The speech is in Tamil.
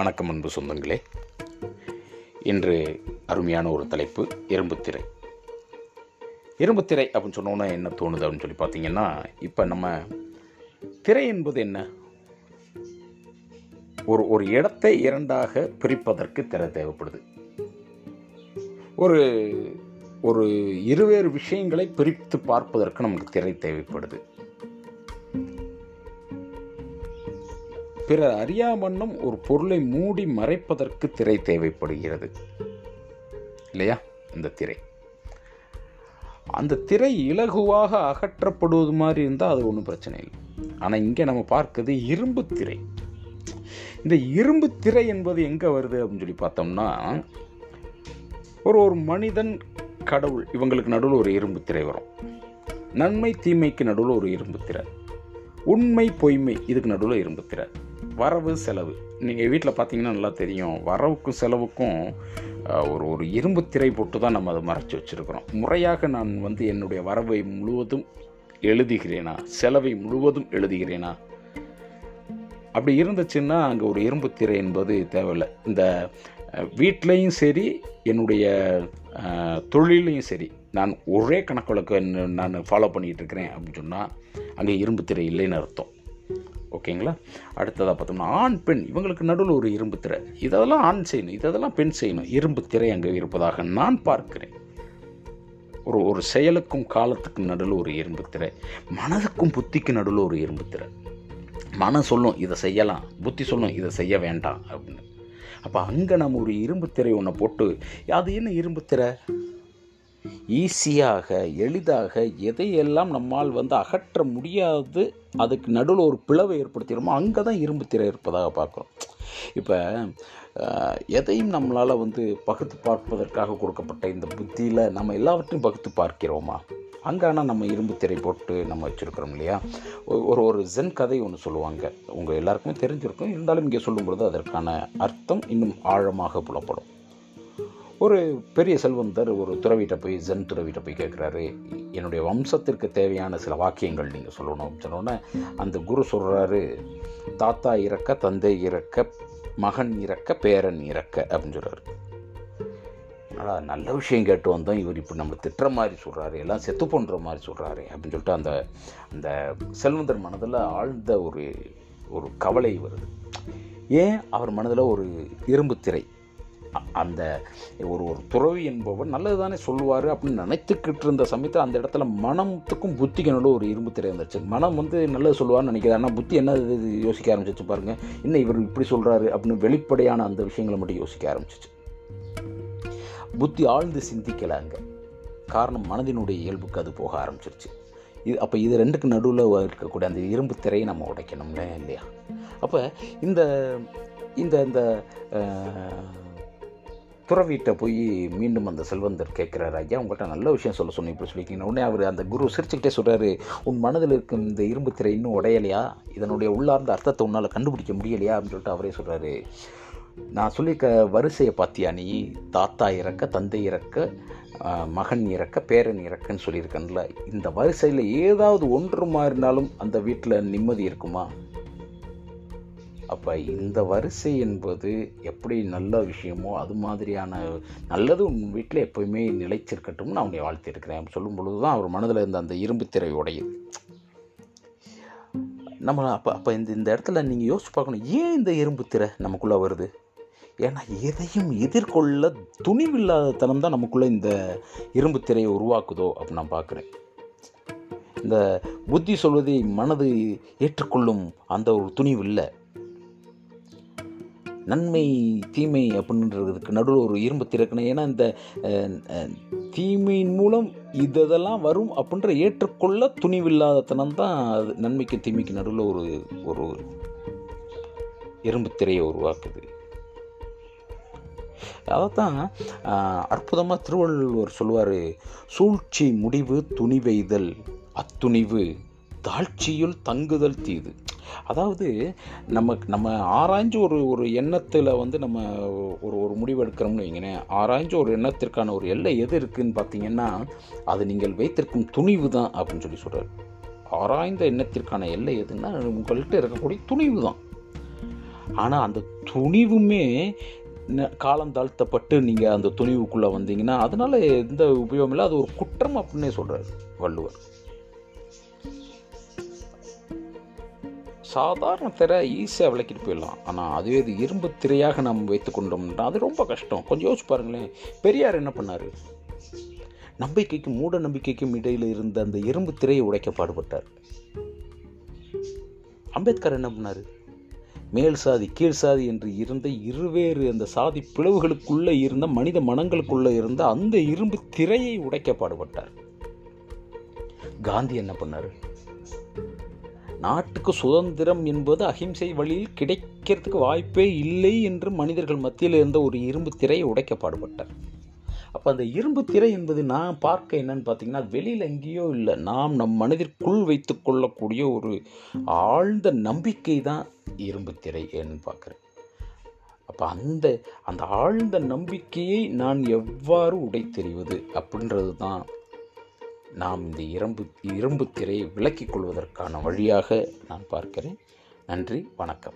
வணக்கம் அன்பு சொந்தங்களே. இன்று அருமையான ஒரு தலைப்பு இரும்புத்திரை. இரும்புத்திரை அப்படின்னு சொன்னோன்னா என்ன தோணுது அப்படின்னு சொல்லி பார்த்தீங்கன்னா இப்போ நம்ம திரை என்பது என்ன? ஒரு ஒரு இடத்தை இரண்டாக பிரிப்பதற்கு திரை தேவைப்படுது. ஒரு ஒரு இருவேறு விஷயங்களை பிரித்து பார்ப்பதற்கு நமக்கு திரை தேவைப்படுது. பிறர் அறியாமன்னும் ஒரு பொருளை மூடி மறைப்பதற்கு திரை தேவைப்படுகிறது. இல்லையா? இந்த திரை. அந்த திரை இலகுவாக அகற்றப்படுவது மாதிரி இருந்தால் அது ஒன்றும் பிரச்சனை இல்லை. ஆனால் இங்கே நம்ம பார்க்குறது இரும்பு திரை. இந்த இரும்பு திரை என்பது எங்கே வருது அப்படின்னு சொல்லி பார்த்தோம்னா ஒரு ஒரு மனிதன் கடவுள் இவங்களுக்கு நடுவில் ஒரு இரும்பு திரை வரும். நன்மை தீமைக்கு நடுவில் ஒரு இரும்பு திரை. உண்மை பொய்மை இதுக்கு நடுவில் இரும்பு திரை. வரவு செலவு. நீங்கள் வீட்டில் பார்த்தீங்கன்னா நல்லா தெரியும். வரவுக்கும் செலவுக்கும் ஒரு ஒரு இரும்பு திரை போட்டு தான் நம்ம அதை மறைச்சி வச்சுருக்கிறோம். முறையாக நான் வந்து என்னுடைய வரவை முழுவதும் எழுதுகிறேனா? செலவை முழுவதும் எழுதுகிறேனா? அப்படி இருந்துச்சுன்னா அங்கே ஒரு இரும்பு திரை என்பது தேவையில்லை. இந்த வீட்லேயும் சரி என்னுடைய தொழிலையும் சரி நான் ஒரே கணக்கு நான் ஃபாலோ பண்ணிகிட்டு இருக்கிறேன் அப்படின்னு சொன்னால் அங்கே இரும்பு திரை இல்லைன்னு அர்த்தம். ஓகேங்களா? அடுத்ததாக பார்த்தோம்னா ஆண் பெண் இவங்களுக்கு நடுவில் ஒரு இரும்பு திரை. இதெல்லாம் ஆண் செய்யணும் இதெல்லாம் பெண் செய்யணும். இரும்பு திரை அங்கே இருப்பதாக நான் பார்க்கிறேன். ஒரு ஒரு செயலுக்கும் காலத்துக்கும் நடுவில் ஒரு இரும்பு திரை. மனதுக்கும் புத்திக்கு நடுவில் ஒரு இரும்பு திரை. மனம் சொல்லும் இதை செய்யலாம். புத்தி சொல்லும் இதை செய்ய வேண்டாம். அப்படின்னு. அப்போ அங்கே நம்ம ஒரு இரும்பு திரை ஒன்று போட்டு அது என்ன இரும்பு திரை? ஈஸியாக எளிதாக எதையெல்லாம் நம்மால் வந்து அகற்ற முடியாது அதுக்கு நடுவில் ஒரு பிளவை ஏற்படுத்திடுமோ அங்கே தான் இரும்பு திரை இருப்பதாக பார்க்குறோம். இப்போ எதையும் நம்மளால் வந்து பகுத்து பார்ப்பதற்காக கொடுக்கப்பட்ட இந்த புத்தியில் நம்ம எல்லாவற்றையும் பகுத்து பார்க்கிறோமா? அங்கே ஆனால் நம்ம இரும்பு திரை போட்டு நம்ம வச்சுருக்கிறோம் இல்லையா? ஒ- ஒரு ஒரு ஜென் கதை ஒன்று சொல்லுவாங்க. உங்கள் எல்லாருக்குமே தெரிஞ்சிருக்கும். இருந்தாலும் இங்கே சொல்லும்பொழுது அதற்கான அர்த்தம் இன்னும் ஆழமாக புலப்படும். ஒரு பெரிய செல்வந்தர் ஒரு துறவிட்ட போய் ஜென் துறவிட்ட போய் கேட்குறாரு என்னுடைய வம்சத்திற்கு தேவையான சில வாக்கியங்கள் நீங்கள் சொல்லணும். அப்படின்னு சொன்னோன்னே அந்த குரு சொல்கிறாரு தாத்தா இறக்க தந்தை இறக்க மகன் இறக்க பேரன் இறக்க அப்படின்னு சொல்கிறாரு ஆனால் நல்ல விஷயம் கேட்டு வந்தோம். இவர் இப்படி நம்மளை திட்டுற மாதிரி சொல்கிறாரு எல்லாம் செத்து போன்ற மாதிரி சொல்கிறாரு அப்படின்னு சொல்லிட்டு அந்த அந்த செல்வந்தர் மனதில் ஆழ்ந்த ஒரு ஒரு கவலை வருது. ஏன்? அவர் மனதில் ஒரு இரும்பு திரை அந்த ஒரு ஒரு துறவி என்பவர் நல்லது தானே சொல்லுவார் அப்படின்னு நினைத்துக்கிட்டு இருந்த சமயத்தில் அந்த இடத்துல மனத்துக்கும் புத்திக்கு நடுவில் ஒரு இரும்பு திரை வந்துச்சு மனம் வந்து நல்லது சொல்லுவார்னு நினைக்கிறார் ஆனால் புத்தி என்ன இது யோசிக்க ஆரம்பிச்சிச்சு பாருங்க. என்ன இவர் இப்படி சொல்கிறாரு அப்படின்னு வெளிப்படையான அந்த விஷயங்களை மட்டும் யோசிக்க ஆரம்பிச்சிச்சு புத்தி ஆழ்ந்து சிந்திக்கலை அங்கே. காரணம் மனதினுடைய இயல்புக்கு அது போக ஆரம்பிச்சிருச்சு. இது அப்போ இது ரெண்டுக்கு நடுவில் இருக்கக்கூடிய அந்த இரும்பு திரையை நம்ம உடைக்கணும்ல இல்லையா? அப்போ இந்த இந்த இந்த துறவிட்ட போய் மீண்டும் அந்த செல்வந்தர் கேட்குறாரு ஐயா உங்கள்கிட்ட நல்ல விஷயம் சொல்ல சொன்னேன் இப்படி சொல்லிக்கிங்க உடனே அவர் அந்த குரு சிரிச்சுக்கிட்டே சொல்கிறாரு உன் மனதில் இருக்கும் இந்த இரும்பு திரை இன்னும் உடையலையா? இதனுடைய உள்ளார்ந்த அர்த்தத்தை உன்னால் கண்டுபிடிக்க முடியலையா? அப்படின்னு சொல்லிட்டு அவரே சொல்கிறாரு நான் சொல்லியிருக்க வரிசையை பார்த்தியா நீ? தாத்தா இறக்க தந்தை இறக்க மகன் இறக்க பேரன் இறக்கன்னு சொல்லியிருக்கேன்ல. இந்த வரிசையில் ஏதாவது ஒன்று மாறினாலும் அந்த வீட்டில் நிம்மதி இருக்குமா? அப்போ இந்த வரிசை என்பது எப்படி நல்ல விஷயமோ அது மாதிரியான நல்லது உன் வீட்டில் எப்போயுமே நிலைச்சிருக்கட்டும்னு நான் அவனை வாழ்த்திருக்கிறேன் அப்படி சொல்லும் பொழுது தான் அவர் மனதில் இருந்த அந்த இரும்பு திரை உடையுது. நம்ம அப்போ அப்போ இந்த இந்த இடத்துல நீங்கள் யோசிச்சு பார்க்கணும். ஏன் இந்த இரும்பு திரை நமக்குள்ளே வருது? ஏன்னா எதையும் எதிர்கொள்ள துணிவில்லாதத்தனம் தான் நமக்குள்ளே இந்த இரும்பு திரையை உருவாக்குதோ அப்படின்னு நான் பார்க்குறேன். இந்த புத்தி சொல்வதை மனது ஏற்றுக்கொள்ளும் அந்த ஒரு துணிவு இல்லை. நன்மை தீமை அப்படின்றதுக்கு நடுவில் ஒரு இரும்பு திறக்கணும். ஏன்னா இந்த தீமையின் மூலம் இதெல்லாம் வரும் அப்படின்ற ஏற்றுக்கொள்ள துணிவில்லாதத்தனம் தான் அது நன்மைக்கு தீமைக்கு நடுவில் ஒரு ஒரு இரும்பு திரையை உருவாக்குது. அதைத்தான் அற்புதமாக திருவள்ளுவர் சொல்லுவார் சூழ்ச்சி முடிவு துணிவெய்தல் அத்துணிவு தாழ்ச்சியுள் தங்குதல் தீது. அதாவது நமக்கு நம்ம ஆராய்ஞ்சு ஒரு ஒரு எண்ணத்தில் வந்து நம்ம ஒரு ஒரு முடிவு எடுக்கிறோம்னு வைங்களேன் ஆராய்ஞ்சு ஒரு எண்ணத்திற்கான ஒரு எல்லை எது இருக்குன்னு பார்த்தீங்கன்னா அது நீங்கள் வைத்திருக்கும் துணிவு தான் அப்படின்னு சொல்லி சொல்கிறார் ஆராய்ந்த எண்ணத்திற்கான எல்லை எதுன்னா உங்கள்கிட்ட இருக்கக்கூடிய துணிவு தான். ஆனால் அந்த துணிவுமே காலம் தாழ்த்தப்பட்டு நீங்கள் அந்த துணிவுக்குள்ளே வந்தீங்கன்னா அதனால் எந்த உபயோகம் இல்லை அது ஒரு குற்றம் அப்படின்னே சொல்கிறார் வள்ளுவர். சாதாரண திரை ஈஸியாக விளக்கிட்டு போயிடலாம். ஆனால் அதுவே இது இரும்பு திரையாக நாம் வைத்து கொண்டோம்னா அது ரொம்ப கஷ்டம். கொஞ்சம் யோசிச்சு பாருங்களேன். பெரியார் என்ன பண்ணார்? நம்பிக்கைக்கும் மூட நம்பிக்கைக்கும் இடையில் இருந்த அந்த இரும்பு திரையை உடைக்க பாடுபட்டார். அம்பேத்கர் என்ன பண்ணார்? மேல் சாதி கீழ் சாதி என்று இருந்த இருவேறு அந்த சாதி பிளவுகளுக்குள்ளே இருந்த மனித மனங்களுக்குள்ளே இருந்த அந்த இரும்பு திரையை உடைக்க பாடுபட்டார். காந்தி என்ன பண்ணார்? நாட்டுக்கு சுதந்திரம் என்பது அகிம்சை வழியில் கிடைக்கிறதுக்கு வாய்ப்பே இல்லை என்று மனிதர்கள் மத்தியில் இருந்த ஒரு இரும்பு திரையை உடைக்க பாடுபட்டார் அப்போ அந்த இரும்பு திரை என்பது நான் பார்க்க என்னன்னு பார்த்தீங்கன்னா வெளியில் எங்கேயோ இல்லை நாம் நம் மனதிற்குள் வைத்து கொள்ளக்கூடிய ஒரு ஆழ்ந்த நம்பிக்கை தான் இரும்பு திரை என்று பார்க்குறேன். அப்போ அந்த அந்த ஆழ்ந்த நம்பிக்கையை நான் எவ்வாறு உடைத்தெறிவது அப்படின்றது தான் நாம் இந்த இரும்பு இரும்பு திரையை விலக்கிக் கொள்வதற்கான வழியாக நான் பார்க்கிறேன். நன்றி வணக்கம்.